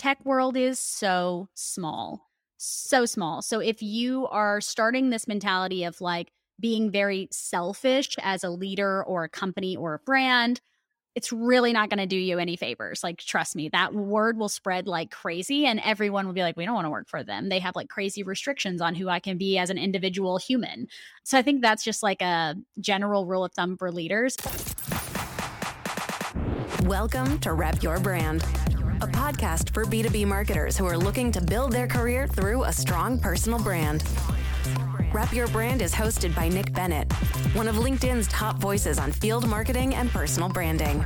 tech world is so small, so small. So if you are starting this mentality of like being very selfish as a leader or a company or a brand, it's really not going to do you any favors. Like, trust me, that word will spread like crazy, and everyone will be like, we don't want to work for them. They have like crazy restrictions on who I can be as an individual human. So, I think that's just like a general rule of thumb for leaders. Welcome to Rep Your Brand, a podcast for B2B marketers who are looking to build their career through a strong personal brand. Rep Your Brand is hosted by Nick Bennett, one of LinkedIn's top voices on field marketing and personal branding.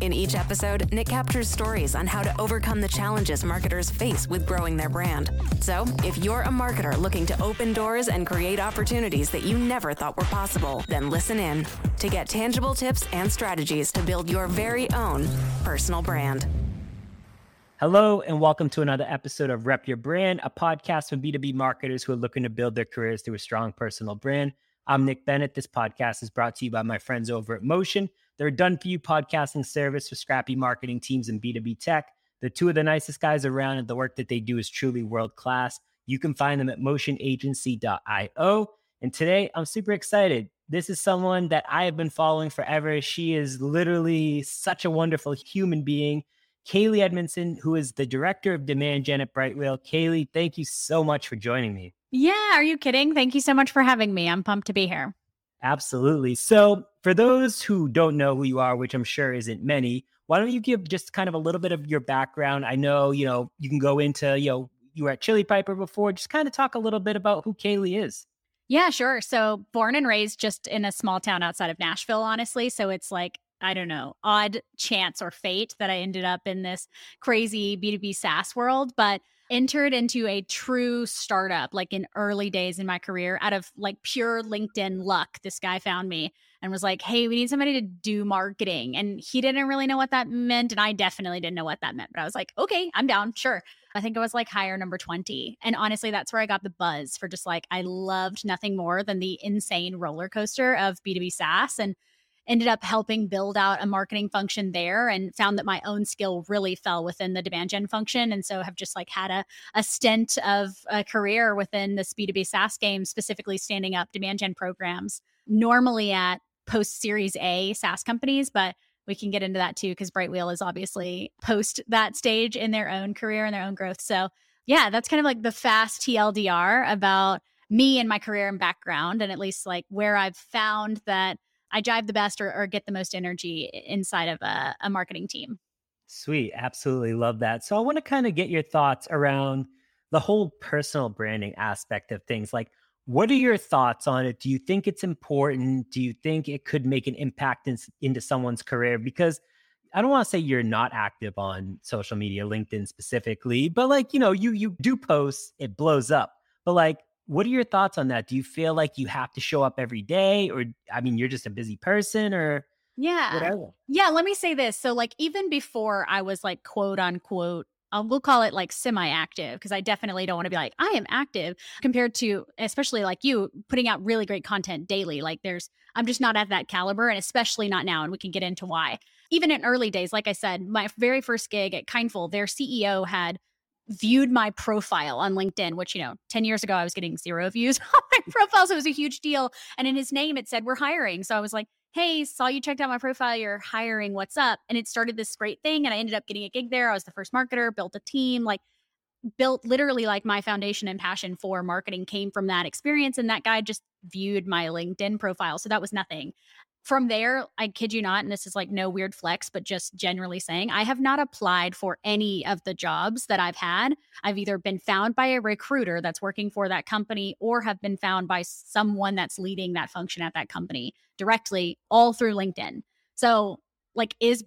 In each episode, Nick captures stories on how to overcome the challenges marketers face with growing their brand. So, if you're a marketer looking to open doors and create opportunities that you never thought were possible, then listen in to get tangible tips and strategies to build your very own personal brand. Hello, and welcome to another episode of Rep Your Brand, a podcast for B2B marketers who are looking to build their careers through a strong personal brand. I'm Nick Bennett. This podcast is brought to you by my friends over at Motion. They're a done for you podcasting service for scrappy marketing teams in B2B tech. They're two of the nicest guys around, and the work that they do is truly world class. You can find them at motionagency.io. And today, I'm super excited. This is someone that I have been following forever. She is literally such a wonderful human being. Kaylee Edmondson, who is the director of demand gen at Brightwheel. Kaylee, thank you so much for joining me. Yeah, are you kidding? Thank you so much for having me. I'm pumped to be here. Absolutely. So, for those who don't know who you are, which I'm sure isn't many, why don't you give just kind of a little bit of your background? I know, you know, you can go into, you know, you were at Chili Piper before. Just kind of talk a little bit about who Kaylee is. Yeah, sure. So, born and raised just in a small town outside of Nashville, honestly. So, it's like I don't know, odd chance or fate that I ended up in this crazy B2B SaaS world, but entered into a true startup like in early days in my career out of like pure LinkedIn luck. This guy found me and was like, Hey, we need somebody to do marketing. And he didn't really know what that meant. And I definitely didn't know what that meant. But I was like, Okay, I'm down. Sure. I think I was like hire number 20. And honestly, that's where I got the buzz for just like, I loved nothing more than the insane roller coaster of B2B SaaS. And ended up helping build out a marketing function there and found that my own skill really fell within the demand gen function. And so have just like had a, a stint of a career within this B2B SaaS game, specifically standing up demand gen programs, normally at post series A SaaS companies, but we can get into that too because Brightwheel is obviously post that stage in their own career and their own growth. So yeah, that's kind of like the fast TLDR about me and my career and background, and at least like where I've found that I jive the best or, or get the most energy inside of a, a marketing team. Sweet. Absolutely love that. So I want to kind of get your thoughts around the whole personal branding aspect of things. Like, what are your thoughts on it? Do you think it's important? Do you think it could make an impact in, into someone's career? Because I don't want to say you're not active on social media, LinkedIn specifically, but like, you know, you you do post, it blows up. But like what are your thoughts on that? Do you feel like you have to show up every day or I mean you're just a busy person or yeah. Whatever. Yeah, let me say this. So like even before I was like quote unquote um, we'll call it like semi-active because I definitely don't want to be like I am active compared to especially like you putting out really great content daily. Like there's I'm just not at that caliber and especially not now and we can get into why. Even in early days, like I said, my very first gig at Kindful, their CEO had viewed my profile on LinkedIn, which, you know, 10 years ago, I was getting zero views on my profile. So it was a huge deal. And in his name, it said, We're hiring. So I was like, Hey, saw you checked out my profile. You're hiring. What's up? And it started this great thing. And I ended up getting a gig there. I was the first marketer, built a team, like, built literally like my foundation and passion for marketing came from that experience. And that guy just viewed my LinkedIn profile. So that was nothing from there, I kid you not, and this is like no weird flex, but just generally saying, I have not applied for any of the jobs that I've had. I've either been found by a recruiter that's working for that company or have been found by someone that's leading that function at that company directly, all through LinkedIn. So, like, is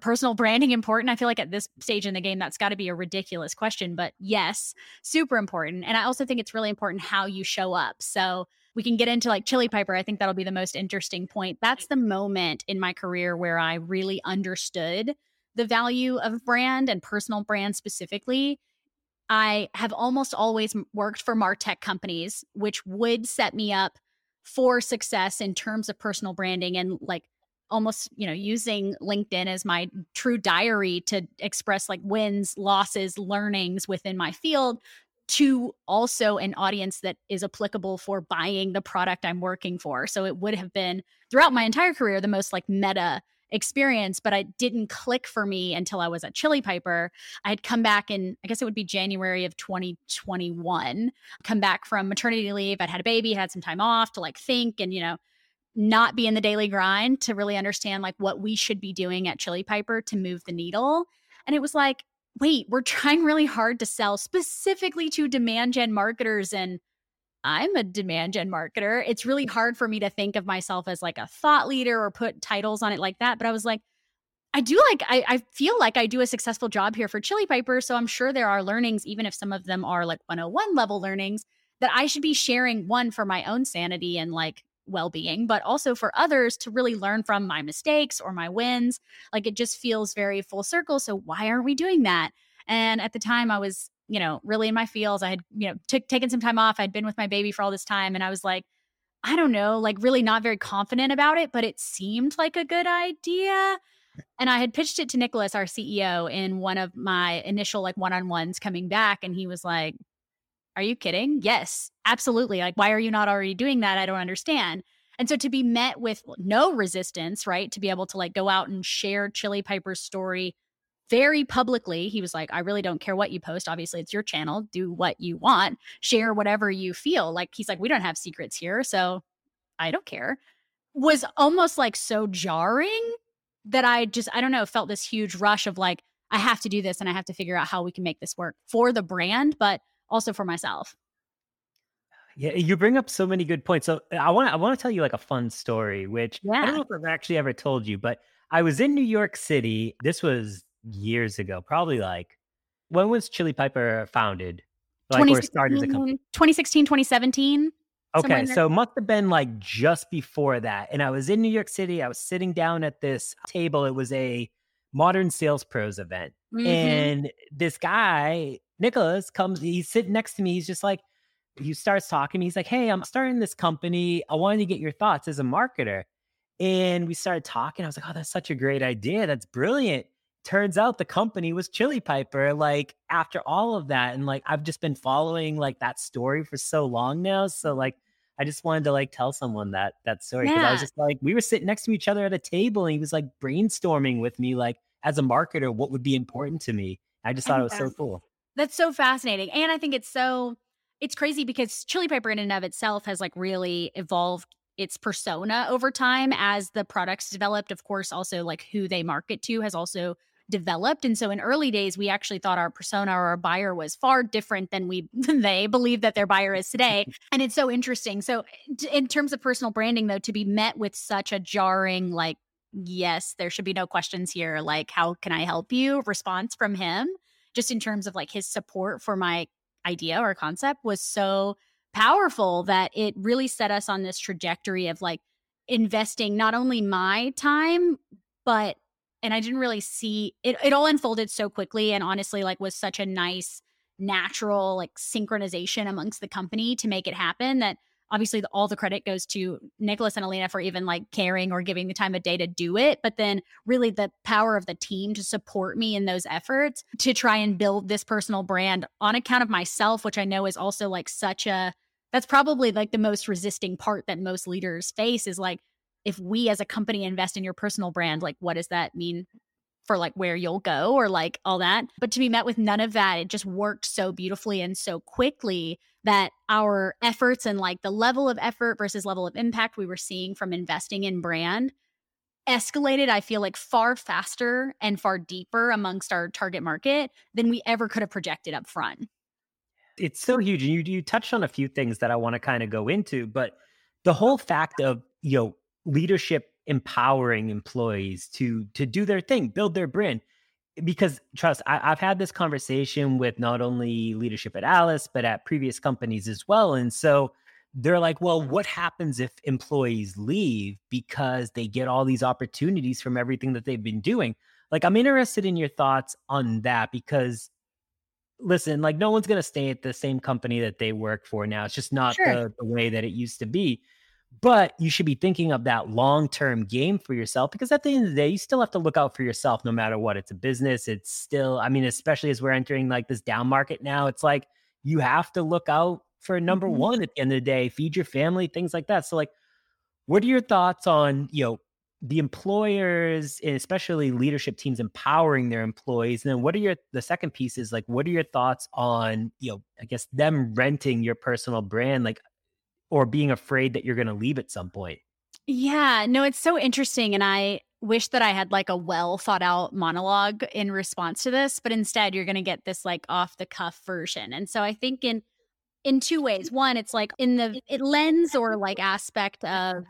personal branding important? I feel like at this stage in the game, that's got to be a ridiculous question, but yes, super important. And I also think it's really important how you show up. So, we can get into like Chili Piper. I think that'll be the most interesting point. That's the moment in my career where I really understood the value of brand and personal brand specifically. I have almost always worked for Martech companies, which would set me up for success in terms of personal branding and like almost, you know, using LinkedIn as my true diary to express like wins, losses, learnings within my field to also an audience that is applicable for buying the product I'm working for. So it would have been throughout my entire career the most like meta experience, but it didn't click for me until I was at Chili Piper. I had come back in, I guess it would be January of 2021, come back from maternity leave. I'd had a baby, had some time off to like think and, you know, not be in the daily grind to really understand like what we should be doing at Chili Piper to move the needle. And it was like, wait, we're trying really hard to sell specifically to demand gen marketers and I'm a demand gen marketer. It's really hard for me to think of myself as like a thought leader or put titles on it like that. But I was like, I do like, I, I feel like I do a successful job here for Chili Piper. So I'm sure there are learnings, even if some of them are like 101 level learnings, that I should be sharing one for my own sanity and like well being, but also for others to really learn from my mistakes or my wins. Like it just feels very full circle. So why aren't we doing that? And at the time, I was you know, really in my feels. I had, you know, t- taken some time off. I'd been with my baby for all this time. And I was like, I don't know, like really not very confident about it, but it seemed like a good idea. And I had pitched it to Nicholas, our CEO, in one of my initial like one on ones coming back. And he was like, Are you kidding? Yes, absolutely. Like, why are you not already doing that? I don't understand. And so to be met with no resistance, right? To be able to like go out and share Chili Piper's story very publicly. He was like, I really don't care what you post. Obviously, it's your channel. Do what you want, share whatever you feel. Like, he's like, we don't have secrets here. So I don't care. Was almost like so jarring that I just, I don't know, felt this huge rush of like, I have to do this and I have to figure out how we can make this work for the brand, but also for myself. Yeah, you bring up so many good points. So I want to I want to tell you like a fun story, which yeah. I don't know if I've actually ever told you, but I was in New York City. This was years ago, probably like when was Chili Piper founded? Like or started the company? 2016, 2017. Okay, so must have been like just before that. And I was in New York City. I was sitting down at this table. It was a modern sales pros event. Mm-hmm. And this guy, Nicholas, comes, he's sitting next to me. He's just like, he starts talking. He's like, Hey, I'm starting this company. I wanted to get your thoughts as a marketer. And we started talking. I was like, Oh, that's such a great idea. That's brilliant turns out the company was Chili Piper. Like after all of that, and like I've just been following like that story for so long now. So like I just wanted to like tell someone that that story because yeah. I was just like we were sitting next to each other at a table and he was like brainstorming with me like as a marketer what would be important to me. I just thought it was so cool. That's so fascinating, and I think it's so it's crazy because Chili Piper in and of itself has like really evolved its persona over time as the products developed. Of course, also like who they market to has also developed. And so in early days, we actually thought our persona or our buyer was far different than we than they believe that their buyer is today. And it's so interesting. So in terms of personal branding, though, to be met with such a jarring like, yes, there should be no questions here. Like, how can I help you? Response from him, just in terms of like his support for my idea or concept was so powerful that it really set us on this trajectory of like investing not only my time, but and I didn't really see it. It all unfolded so quickly, and honestly, like was such a nice, natural like synchronization amongst the company to make it happen. That obviously the, all the credit goes to Nicholas and Alina for even like caring or giving the time of day to do it. But then really the power of the team to support me in those efforts to try and build this personal brand on account of myself, which I know is also like such a that's probably like the most resisting part that most leaders face is like if we as a company invest in your personal brand, like what does that mean for like where you'll go or like all that. But to be met with none of that, it just worked so beautifully and so quickly that our efforts and like the level of effort versus level of impact we were seeing from investing in brand escalated, I feel like far faster and far deeper amongst our target market than we ever could have projected up front. It's so huge. And you, you touched on a few things that I want to kind of go into, but the whole fact of, you know, leadership empowering employees to to do their thing, build their brand. Because trust, I, have had this conversation with not only leadership at Alice, but at previous companies as well. And so they're like, well, what happens if employees leave because they get all these opportunities from everything that they've been doing? Like, I'm interested in your thoughts on that because listen, like no one's going to stay at the same company that they work for now. It's just not sure. the, the way that it used to be. But you should be thinking of that long term game for yourself because at the end of the day, you still have to look out for yourself no matter what. It's a business. It's still, I mean, especially as we're entering like this down market now, it's like you have to look out for number mm-hmm. one at the end of the day, feed your family, things like that. So, like, what are your thoughts on, you know, the employers and especially leadership teams empowering their employees and then what are your the second piece is like what are your thoughts on you know i guess them renting your personal brand like or being afraid that you're going to leave at some point yeah no it's so interesting and i wish that i had like a well thought out monologue in response to this but instead you're going to get this like off the cuff version and so i think in in two ways one it's like in the it lens or like aspect of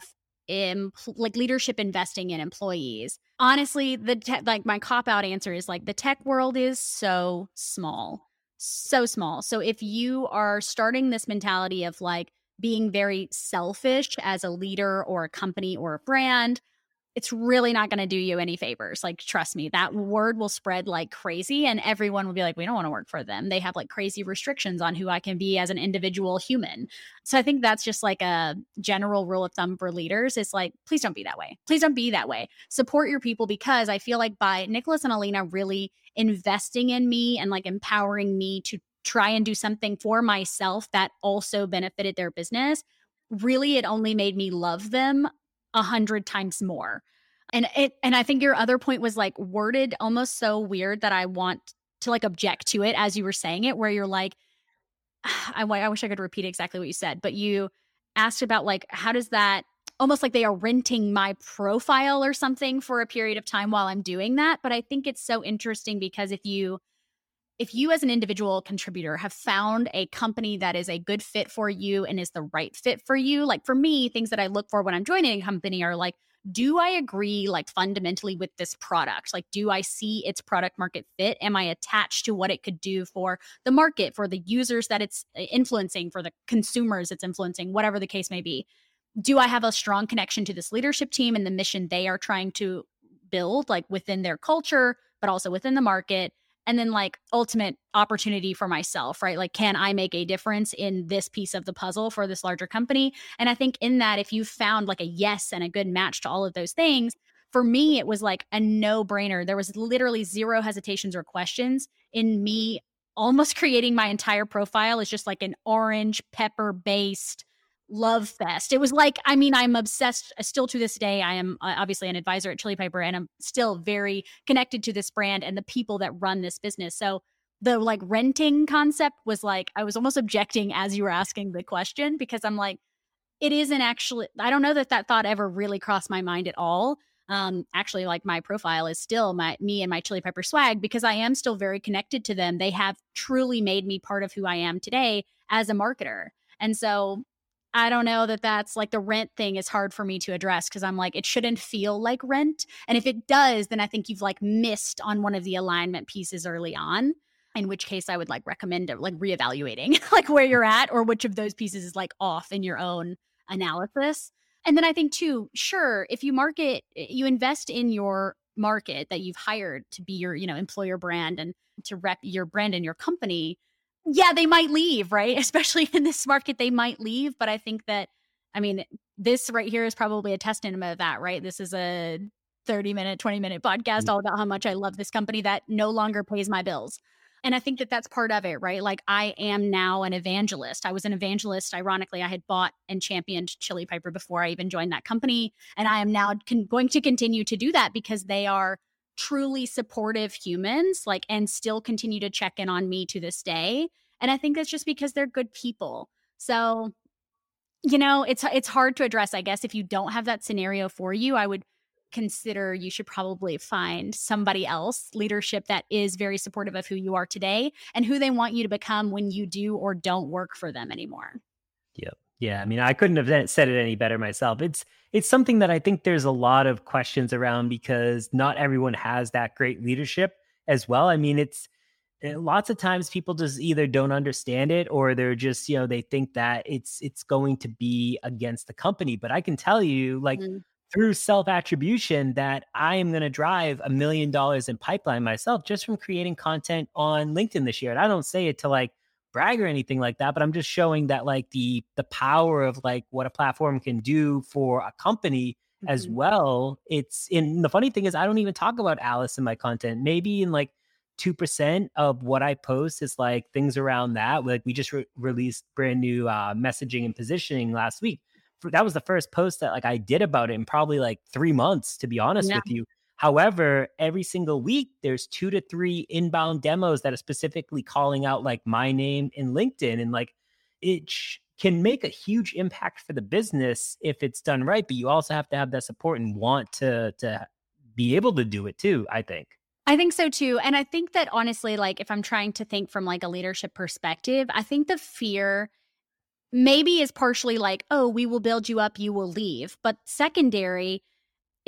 in like leadership investing in employees. Honestly, the te- like my cop out answer is like the tech world is so small. So small. So if you are starting this mentality of like being very selfish as a leader or a company or a brand, it's really not going to do you any favors. Like, trust me, that word will spread like crazy, and everyone will be like, we don't want to work for them. They have like crazy restrictions on who I can be as an individual human. So, I think that's just like a general rule of thumb for leaders. It's like, please don't be that way. Please don't be that way. Support your people because I feel like by Nicholas and Alina really investing in me and like empowering me to try and do something for myself that also benefited their business really it only made me love them a hundred times more. And it and I think your other point was like worded almost so weird that I want to like object to it as you were saying it, where you're like, I, I wish I could repeat exactly what you said, but you asked about like how does that almost like they are renting my profile or something for a period of time while I'm doing that. But I think it's so interesting because if you if you as an individual contributor have found a company that is a good fit for you and is the right fit for you like for me things that i look for when i'm joining a company are like do i agree like fundamentally with this product? Like do i see its product market fit? Am i attached to what it could do for the market for the users that it's uh, influencing for the consumers it's influencing whatever the case may be? Do i have a strong connection to this leadership team and the mission they are trying to build like within their culture but also within the market and then like ultimate opportunity for myself right? Like can i make a difference in this piece of the puzzle for this larger company? And i think in that if you found like a yes and a good match to all of those things for me it was like a no brainer there was literally zero hesitations or questions in me. Almost creating my entire profile as just like an orange pepper based love fest. It was like, I mean, I'm obsessed uh, still to this day. I am uh, obviously an advisor at Chili Piper and I'm still very connected to this brand and the people that run this business. So the like renting concept was like, I was almost objecting as you were asking the question because I'm like, it isn't actually, I don't know that that thought ever really crossed my mind at all. Um, actually, like my profile is still my me and my Chili Piper swag because I am still very connected to them. They have truly made me part of who I am today as a marketer. And so I don't know that that's like the rent thing is hard for me to address because I'm like, it shouldn't feel like rent. And if it does, then I think you've like missed on one of the alignment pieces early on. In which case, I would like recommend like reevaluating like where you're at or which of those pieces is like off in your own analysis. And then I think too, sure, if you market, eh, you invest in your market that you've hired to be your, you know, employer brand and to rep your brand and your company, yeah, they might leave, right? Especially in this market, they might leave. But I think that, I mean, this right here is probably a testament of that, right? This is a 30 minute, 20 minute podcast mm. all about how much I love this company that no longer pays my bills. And I think that that's part of it, right? Like I am now an evangelist. I was an evangelist. Ironically, I had bought and championed Chili Piper before I even joined that company. And I am now con- going to continue to do that because they are truly supportive humans like and still continue to check in on me to this day and i think that's just because they're good people. So you know it's it's hard to address i guess if you don't have that scenario for you i would consider you should probably find somebody else leadership that is very supportive of who you are today and who they want you to become when you do or don't work for them anymore. Yep yeah, I mean, I couldn't have said it any better myself. It's it's something that I think there's a lot of questions around because not everyone has that great leadership as well. I mean, it's eh, lots of times people just either don't understand it or they're just, you know, they think that it's it's going to be against the company, but I can tell you like mm-hmm. through self-attribution that I am going to drive a million dollars in pipeline myself just from creating content on LinkedIn this year. And I don't say it to like brag or anything like that, but I'm just showing that like the the power of like what a platform can do for a company mm-hmm. as well. It's in the funny thing is I don't even talk about Alice in my content. Maybe in like 2% of what I post is like things around that. Like we just re- released brand new uh, messaging and positioning last week. That was the first post that like I did about it in probably like three months, to be honest yeah. with you. However, every single week there's two to three inbound demos that are specifically calling out like my name in LinkedIn, and like it can make a huge impact for the business if it's done right. But you also have to have that support and want to to be able to do it too. I think. I think so too. And I think that honestly, like if I'm trying to think from like a leadership perspective, I think the fear maybe is partially like, oh, we will build you up, you will leave. But secondary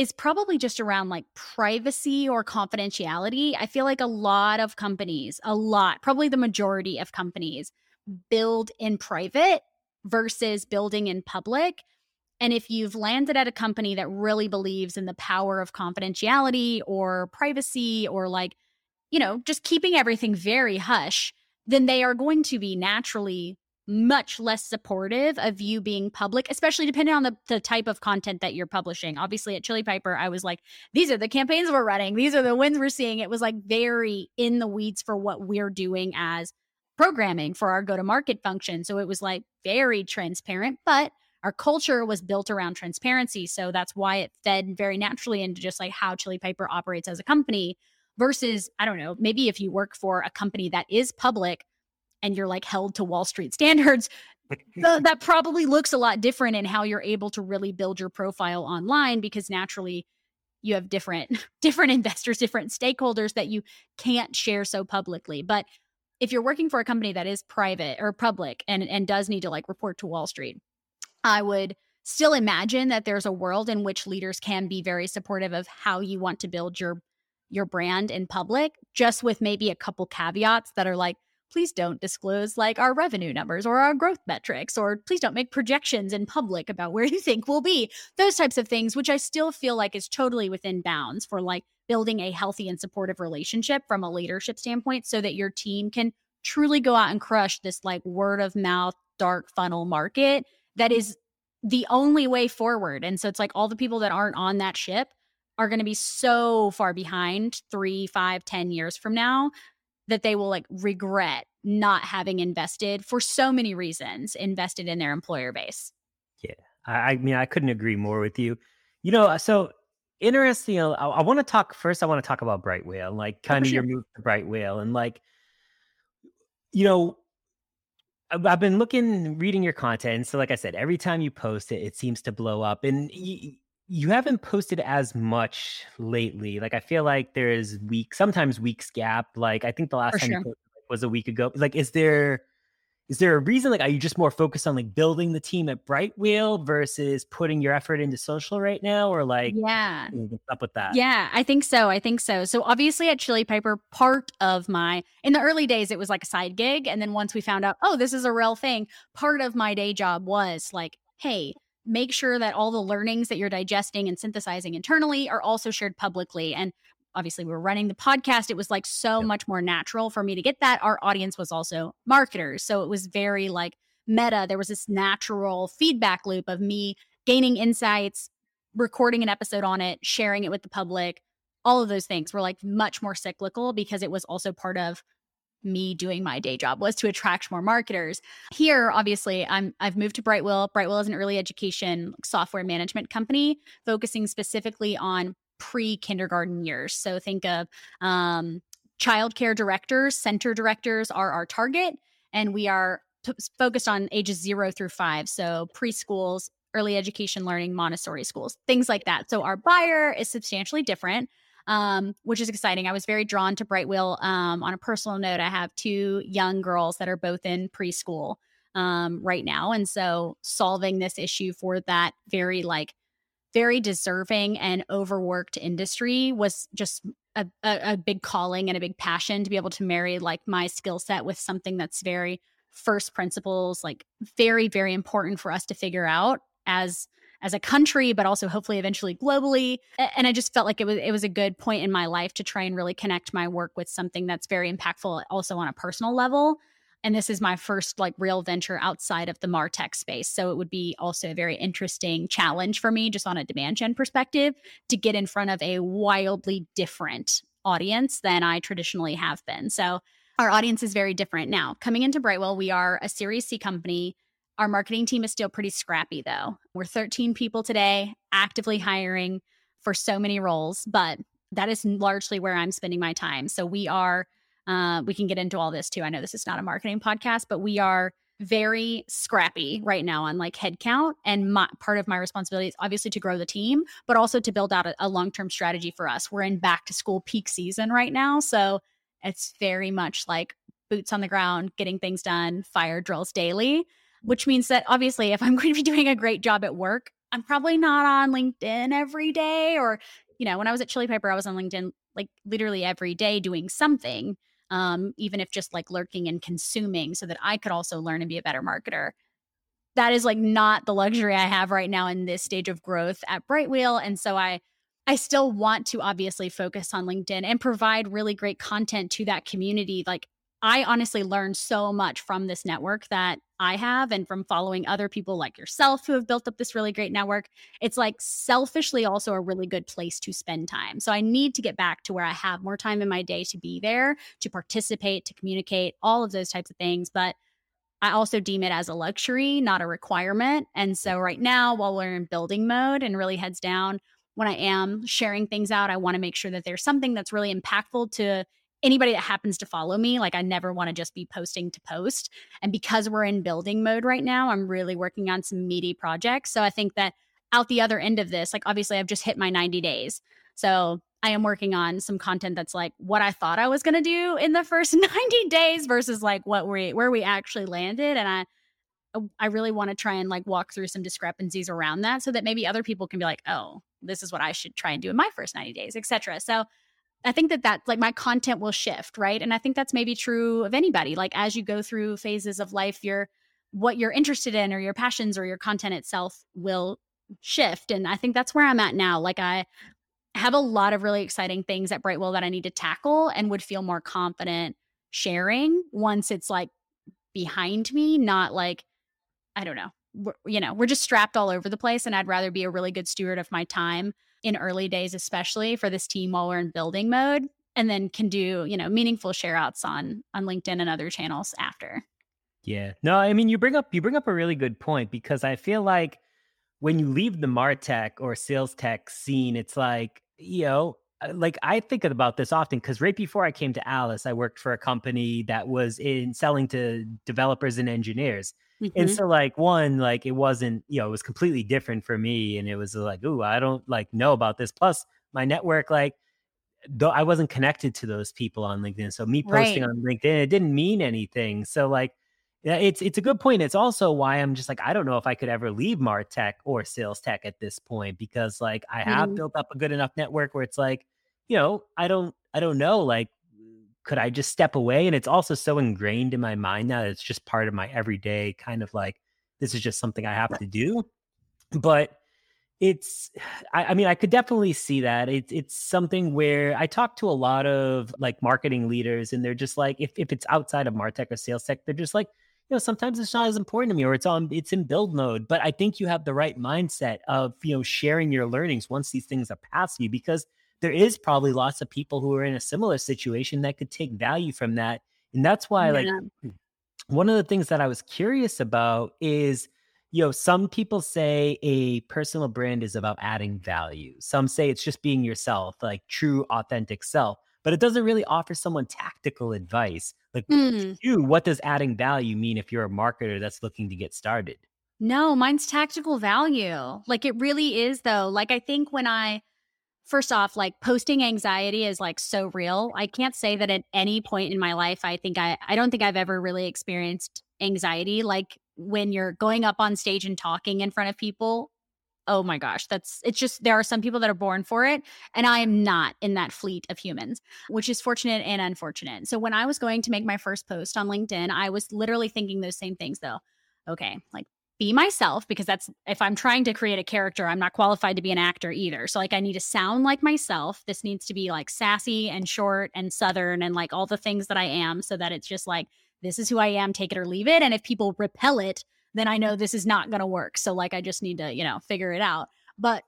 is probably just around like privacy or confidentiality. I feel like a lot of companies, a lot, probably the majority of companies build in private versus building in public. And if you've landed at a company that really believes in the power of confidentiality or privacy or like, you know, just keeping everything very hush, then they are going to be naturally much less supportive of you being public, especially depending on the, the type of content that you're publishing. Obviously, at Chili Piper, I was like, these are the campaigns we're running, these are the wins we're seeing. It was like very in the weeds for what we're doing as programming for our go to market function. So it was like very transparent, but our culture was built around transparency. So that's why it fed very naturally into just like how Chili Piper operates as a company versus, I don't know, maybe if you work for a company that is public and you're like held to Wall Street standards, that probably looks a lot different in how you're able to really build your profile online because naturally you have different different investors different stakeholders that you can't share so publicly. But if you're working for a company that is private or public and and does need to like report to wall street I would still imagine that there's a world in which leaders can be very supportive of how you want to build your your brand in public just with maybe a couple caveats that are like please don't disclose like our revenue numbers or our growth metrics or please don't make projections in public about where you think we'll be those types of things which i still feel like is totally within bounds for like building a healthy and supportive relationship from a leadership standpoint so that your team can truly go out and crush this like word of mouth dark funnel market that is the only way forward. And so it's like all the people that aren't on that ship are going to be so far behind three, five, ten years from now that they will like regret not having invested for so many reasons, invested in their employer base. Yeah. I, I mean, I couldn't agree more with you. You know, uh, so interesting. Uh, I, I want to talk first. I want to talk about Brightwheel, like kind oh, of sure. your move to Brightwheel, and like, you know, I've been looking, reading your content. So, like I said, every time you post it, it seems to blow up. And you, you haven't posted as much lately. Like, I feel like there is week, sometimes weeks gap. Like, I think the last For time sure. You posted was a week ago. Like, is there is there a reason like are you just more focused on like building the team at Brightwheel versus putting your effort into social right now or like yeah what's up with that yeah i think so i think so so obviously at chili piper part of my in the early days it was like a side gig and then once we found out oh this is a real thing part of my day job was like hey make sure that all the learnings that you're digesting and synthesizing internally are also shared publicly and obviously we were running the podcast it was like so yep. much more natural for me to get that our audience was also marketers so it was very like meta there was this natural feedback loop of me gaining insights recording an episode on it sharing it with the public all of those things were like much more cyclical because it was also part of me doing my day job was to attract more marketers. Here, obviously, I'm I've moved to Brightwheel. Brightwheel is an early education software management company focusing specifically on pre kindergarten years. So think of um, childcare directors, center directors are our target, and we are t- focused on ages zero through five. So preschools, early education learning, Montessori schools, things like that. So our buyer is substantially different. Um, which is exciting. I was very drawn to Brightwheel. Um, on a personal note, I have two young girls that are both in preschool um, right now. And so solving this issue for that very like very deserving and overworked industry was just a, a, a, big calling and a big passion to be able to marry like my skill set with something that's very first principles like very very important for us to figure out as as a country but also hopefully eventually globally and i just felt like it was it was a good point in my life to try and really connect my work with something that's very impactful also on a personal level And this is my first like real venture outside of the Martech space. So it would be also a very interesting challenge for me, just on a demand gen perspective, to get in front of a wildly different audience than I traditionally have been. So our audience is very different now. Coming into Brightwheel, we are a Series C company. Our marketing team is still pretty scrappy though. We're 13 people today, actively hiring for so many roles, but that is largely where I'm spending my time. So we are uh, we can get into all this too. I know this is not a marketing podcast, but we are very scrappy right now on like headcount. And my, part of my responsibility is obviously to grow the team, but also to build out a, a long term strategy for us. We're in back to school peak season right now. So it's very much like boots on the ground, getting things done, fire drills daily, which means that obviously, if I'm going to be doing a great job at work, I'm probably not on LinkedIn every day. Or, you know, when I was at Chili Piper, I was on LinkedIn like literally every day doing something um, even if just like lurking and consuming so that I could also learn and be a better marketer. That is like not the luxury I have right now in this stage of growth at Brightwheel. And so I I still want to obviously focus on LinkedIn and provide really great content to that community. Like I honestly learned so much from this network that I have and from following other people like yourself who have built up this really great network. It's like selfishly also a really good place to spend time. So I need to get back to where I have more time in my day to be there, to participate, to communicate, all of those types of things. But I also deem it as a luxury, not a requirement. And so right now, while we're in building mode and really heads down, when I am sharing things out, I want to make sure that there's something that's really impactful to anybody that happens to follow me. Like, I never want to just be posting to post. And because we're in building mode right now, I'm really working on some meaty projects. So I think that out the other end of this, like, obviously, I've just hit my 90 days. So I am working on some content that's like what I thought I was going to do in the first 90 days versus like what we where we actually landed and I oh, I really want to try and like walk through some discrepancies around that so that maybe other people can be like, "Oh, this is what I should try and do in my first 90 days, etc." So I think that that like my content will shift, right? And I think that's maybe true of anybody. Like as you go through phases of life, your what you're interested in or your passions or your content itself will shift. And I think that's where I'm at now. Like I have a lot of really exciting things at Brightwheel that I need to tackle and would feel more confident sharing once it's like behind me, not like I don't know. We're, you know, we're just strapped all over the place and I'd rather be a really good steward of my time in early days, especially for this team while we're in building mode, and then can do, you know, meaningful share outs on on LinkedIn and other channels after. Yeah. No, I mean you bring up you bring up a really good point because I feel like when you leave the Martech or sales tech scene, it's like, you know, uh, like I think about this often because right before I came to Alice, I worked for a company that was in selling to developers and engineers. Mm-hmm. And so like one, like it wasn't, you know, it was completely different for me. And it was like, ooh, I don't like know about this. Plus my network, like though I wasn't connected to those people on LinkedIn. So me posting right. on LinkedIn, it didn't mean anything. So like yeah, it's it's a good point. It's also why I'm just like I don't know if I could ever leave Martech or sales tech at this point because like I have mm-hmm. built up a good enough network where it's like, you know, I don't I don't know like could I just step away? And it's also so ingrained in my mind now that it's just part of my everyday kind of like, this is just something I have to do. But it's I, I, mean i could definitely see that it's it's something where i talk to a lot of like marketing leaders and they're just like if, if it's outside of martech or sales tech they're just like you know sometimes it's not as important to me or it's on it's in build mode but i think you have the right mindset of you know sharing your learnings once these things are past you because there is probably lots of people who are in a similar situation that could take value from that. And that's why, yeah. like, one of the things that I was curious about is, you know, some people say a personal brand is about adding value. Some say it's just being yourself, like true, authentic self, but it doesn't really offer someone tactical advice. Like, mm. you, what does adding value mean if you're a marketer that's looking to get started? No, mine's tactical value. Like, it really is, though. Like, I think when I, first off, like posting anxiety is like so real. I can't say that at any point in my life, I think I, I don't think I've ever really experienced anxiety. Like when you're going up on stage and talking in front of people, oh my gosh, that's it's just there are some people that are born for it. And I am not in that fleet of humans, which is fortunate and unfortunate. So when I was going to make my first post on LinkedIn, I was literally thinking those same things though. Okay, like be myself because that's if I'm trying to create a character, I'm not qualified to be an actor either. So like I need to sound like myself. This needs to be like sassy and short and southern and like all the things that I am so that it's just like this is who I am, take it or leave it. And if people repel it, then I know this is not going to work. So like I just need to, you know, figure it out. But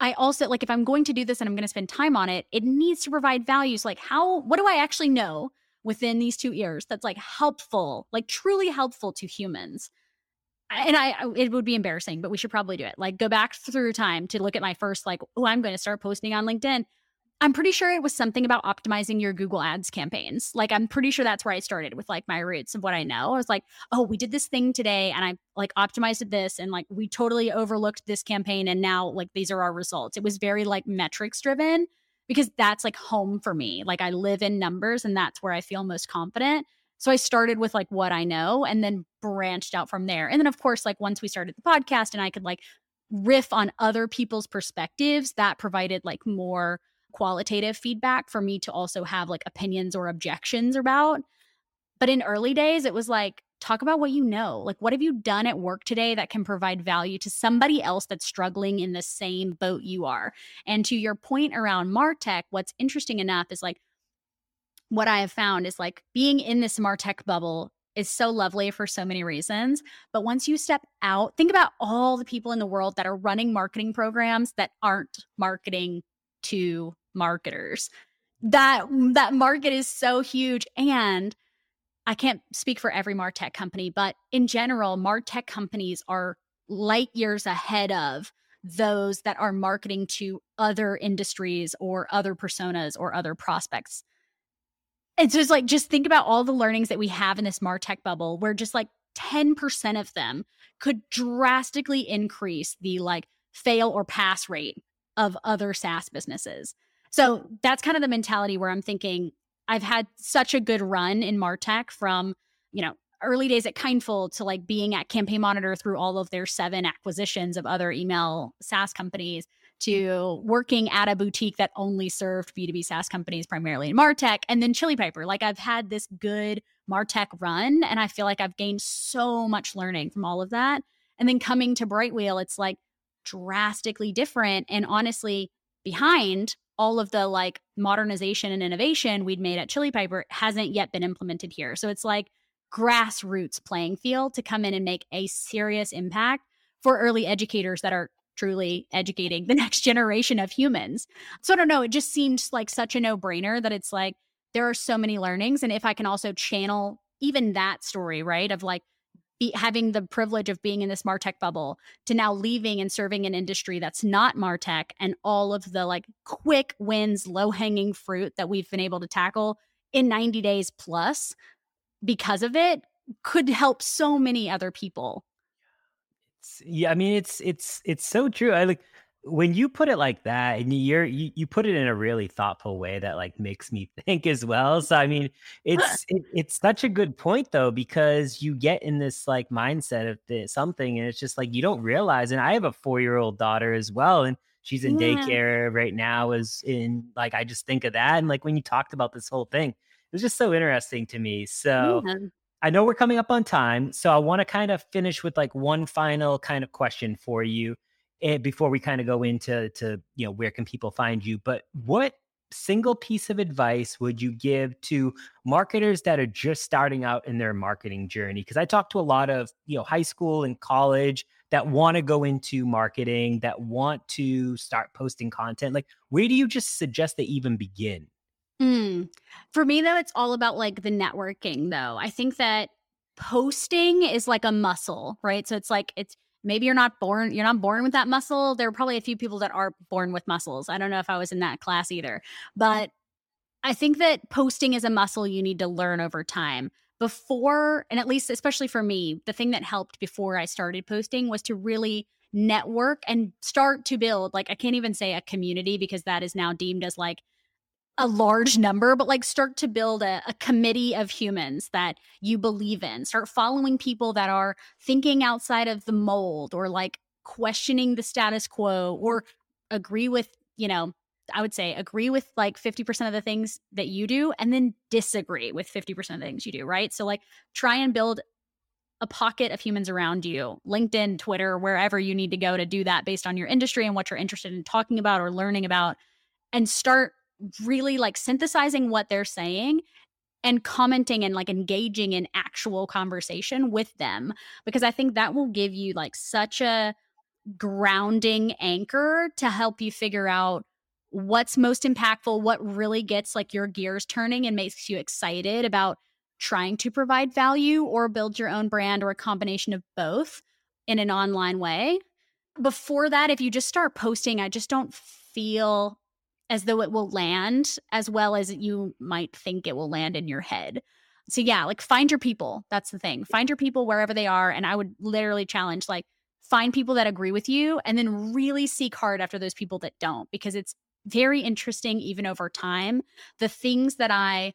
I also like if I'm going to do this and I'm going to spend time on it, it needs to provide values. Like how what do I actually know within these two years that's like helpful, like truly helpful to humans? And I it would be embarrassing, but we should probably do it. Like go back through time to look at my first like, oh, I'm going to start posting on LinkedIn. I'm pretty sure it was something about optimizing your Google Ads campaigns. Like I'm pretty sure that's where I started with like my roots of what I know. I was like, "Oh, we did this thing today and I like optimized this and like we totally overlooked this campaign and now like these are our results." It was very like metrics driven because that's like home for me. Like I live in numbers and that's where I feel most confident. So I started with like what I know and then branched out from there. And then of course like once we started the podcast and I could like riff on other people's perspectives, that provided like more qualitative feedback for me to also have like opinions or objections about. But in early days, it was like, talk about what you know. Like, what have you done at work today that can provide value to somebody else that's struggling in the same boat you are? And to your point around Martech, what's interesting enough is like, what I have found is like being in this Martech bubble is so lovely for so many reasons. But once you step out, think about all the people in the world that are running marketing programs that aren't marketing to marketers. That mm, that market is so huge and I can't speak for every Martech company, but in general, Martech companies are light years ahead of those that are marketing to other industries or other personas or other prospects. And so it's like, just think about all the learnings that we have in this Martech bubble, where just like 10% of them could drastically increase the like fail or pass rate of other SaaS businesses. So that's kind of the mentality where I'm thinking I've had such a good run in Martech from, you know, early days at Kindful to like being at Campaign Monitor through all of their seven acquisitions of other email SaaS companies to working at a boutique that only served B2B SaaS companies primarily in Martech and then Chili Piper. Like I've had this good Martech run and I feel like I've gained so much learning from all of that. And then coming to Brightwheel, it's like drastically different and honestly behind all of the like modernization and innovation we'd made at Chili Piper hasn't yet been implemented here. So it's like grassroots playing field to come in and make a serious impact for early educators that are truly educating the next generation of humans. So I don't know, it just seemed like such a no-brainer that it's like there are so many learnings and if I can also channel even that story, right? Of like be, having the privilege of being in this martech bubble to now leaving and serving an industry that's not martech and all of the like quick wins low hanging fruit that we've been able to tackle in 90 days plus because of it could help so many other people yeah i mean it's it's it's so true i like when you put it like that and you're you, you put it in a really thoughtful way that like makes me think as well so i mean it's it, it's such a good point though because you get in this like mindset of this, something and it's just like you don't realize and i have a four year old daughter as well and she's in yeah. daycare right now is in like i just think of that and like when you talked about this whole thing it was just so interesting to me so yeah. I know we're coming up on time, so I want to kind of finish with like one final kind of question for you eh, before we kind of go into to you know where can people find you but what single piece of advice would you give to marketers that are just starting out in their marketing journey? Because i talk to a lot of you know high school and college that want to go into marketing that want to start posting content like where do you just suggest they even begin mm. for me though it's all about like the networking though. I think that posting is like a muscle right? So it's like it's maybe you're not born you're not born with that muscle. There are probably a few people that are born with muscles. I don't know if i was in that class either. But i think that posting is a muscle you need to learn over time. Before and at least especially for me the thing that helped before i started posting was to really network and start to build like i can't even say a community because that is now deemed as like a large number, but like start to build a, a, committee of humans that you believe in. Start following people that are thinking outside of the mold or like questioning the status quo or agree with, you know, I would say agree with like 50% of the things that you do and then disagree with 50% of the things you do, right? So like try and build a pocket of humans around you, LinkedIn, Twitter, wherever you need to go to do that based on your industry and what you're interested in talking about or learning about and start really like synthesizing what they're saying and commenting and like engaging in actual conversation with them because I think that will give you like such a grounding anchor to help you figure out what's most impactful, what really gets like your gears turning and makes you excited about trying to provide value or build your own brand or a combination of both in an online way. Before that, if you just start posting, I just don't feel as though it will land as well as you might think it will land in your head. So yeah, like find your people. That's the thing. Find your people wherever they are and I would literally challenge like find people that agree with you and then really seek hard after those people that don't because it's very interesting even over time. The things that I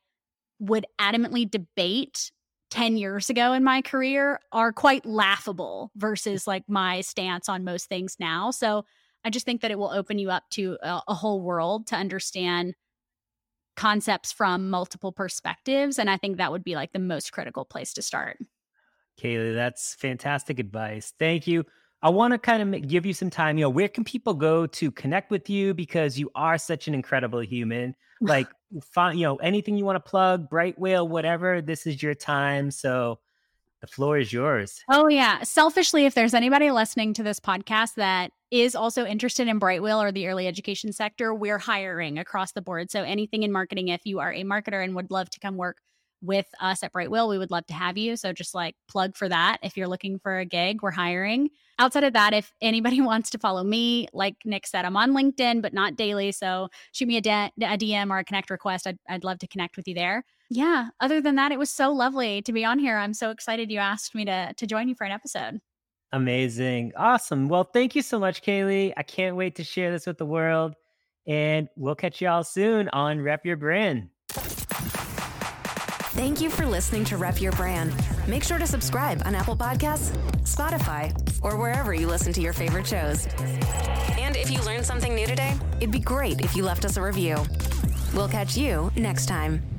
would adamantly debate 10 years ago in my career are quite laughable versus like my stance on most things now. So I just think that it will open you up to a, a whole world to understand concepts from multiple perspectives. And I think that would be like the most critical place to start. Kaylee, that's fantastic advice. Thank you. I want to kind of give you some time. You know, where can people go to connect with you because you are such an incredible human? Like, find, you know, anything you want to plug, Brightwheel, whatever. This is your time. So the floor is yours. Oh, yeah. Selfishly, if there's anybody listening to this podcast that is also interested in Brightwheel or the early education sector, we're hiring across the board. So anything in marketing, if you are a marketer and would love to come work with us at Brightwheel, we would love to have you. So just like plug for that. If you're looking for a gig, we're hiring. Outside of that, if anybody wants to follow me, like Nick said, I'm on LinkedIn, but not daily. So shoot me a, a DM or a connect request. I'd, I'd love to connect with you there. Yeah. Other than that, it was so lovely to be on here. I'm so excited you asked me to to join you for an episode. Amazing. Awesome. Well, thank you so much, Kaylee. I can't wait to share this with the world. And we'll catch y'all soon on Rep Your Brand. Thank you for listening to Rep Your Brand. Make sure to subscribe on Apple Podcasts, Spotify, or wherever you listen to your favorite shows. And if you learned something new today, it'd be great if you left us a review. We'll catch you next time.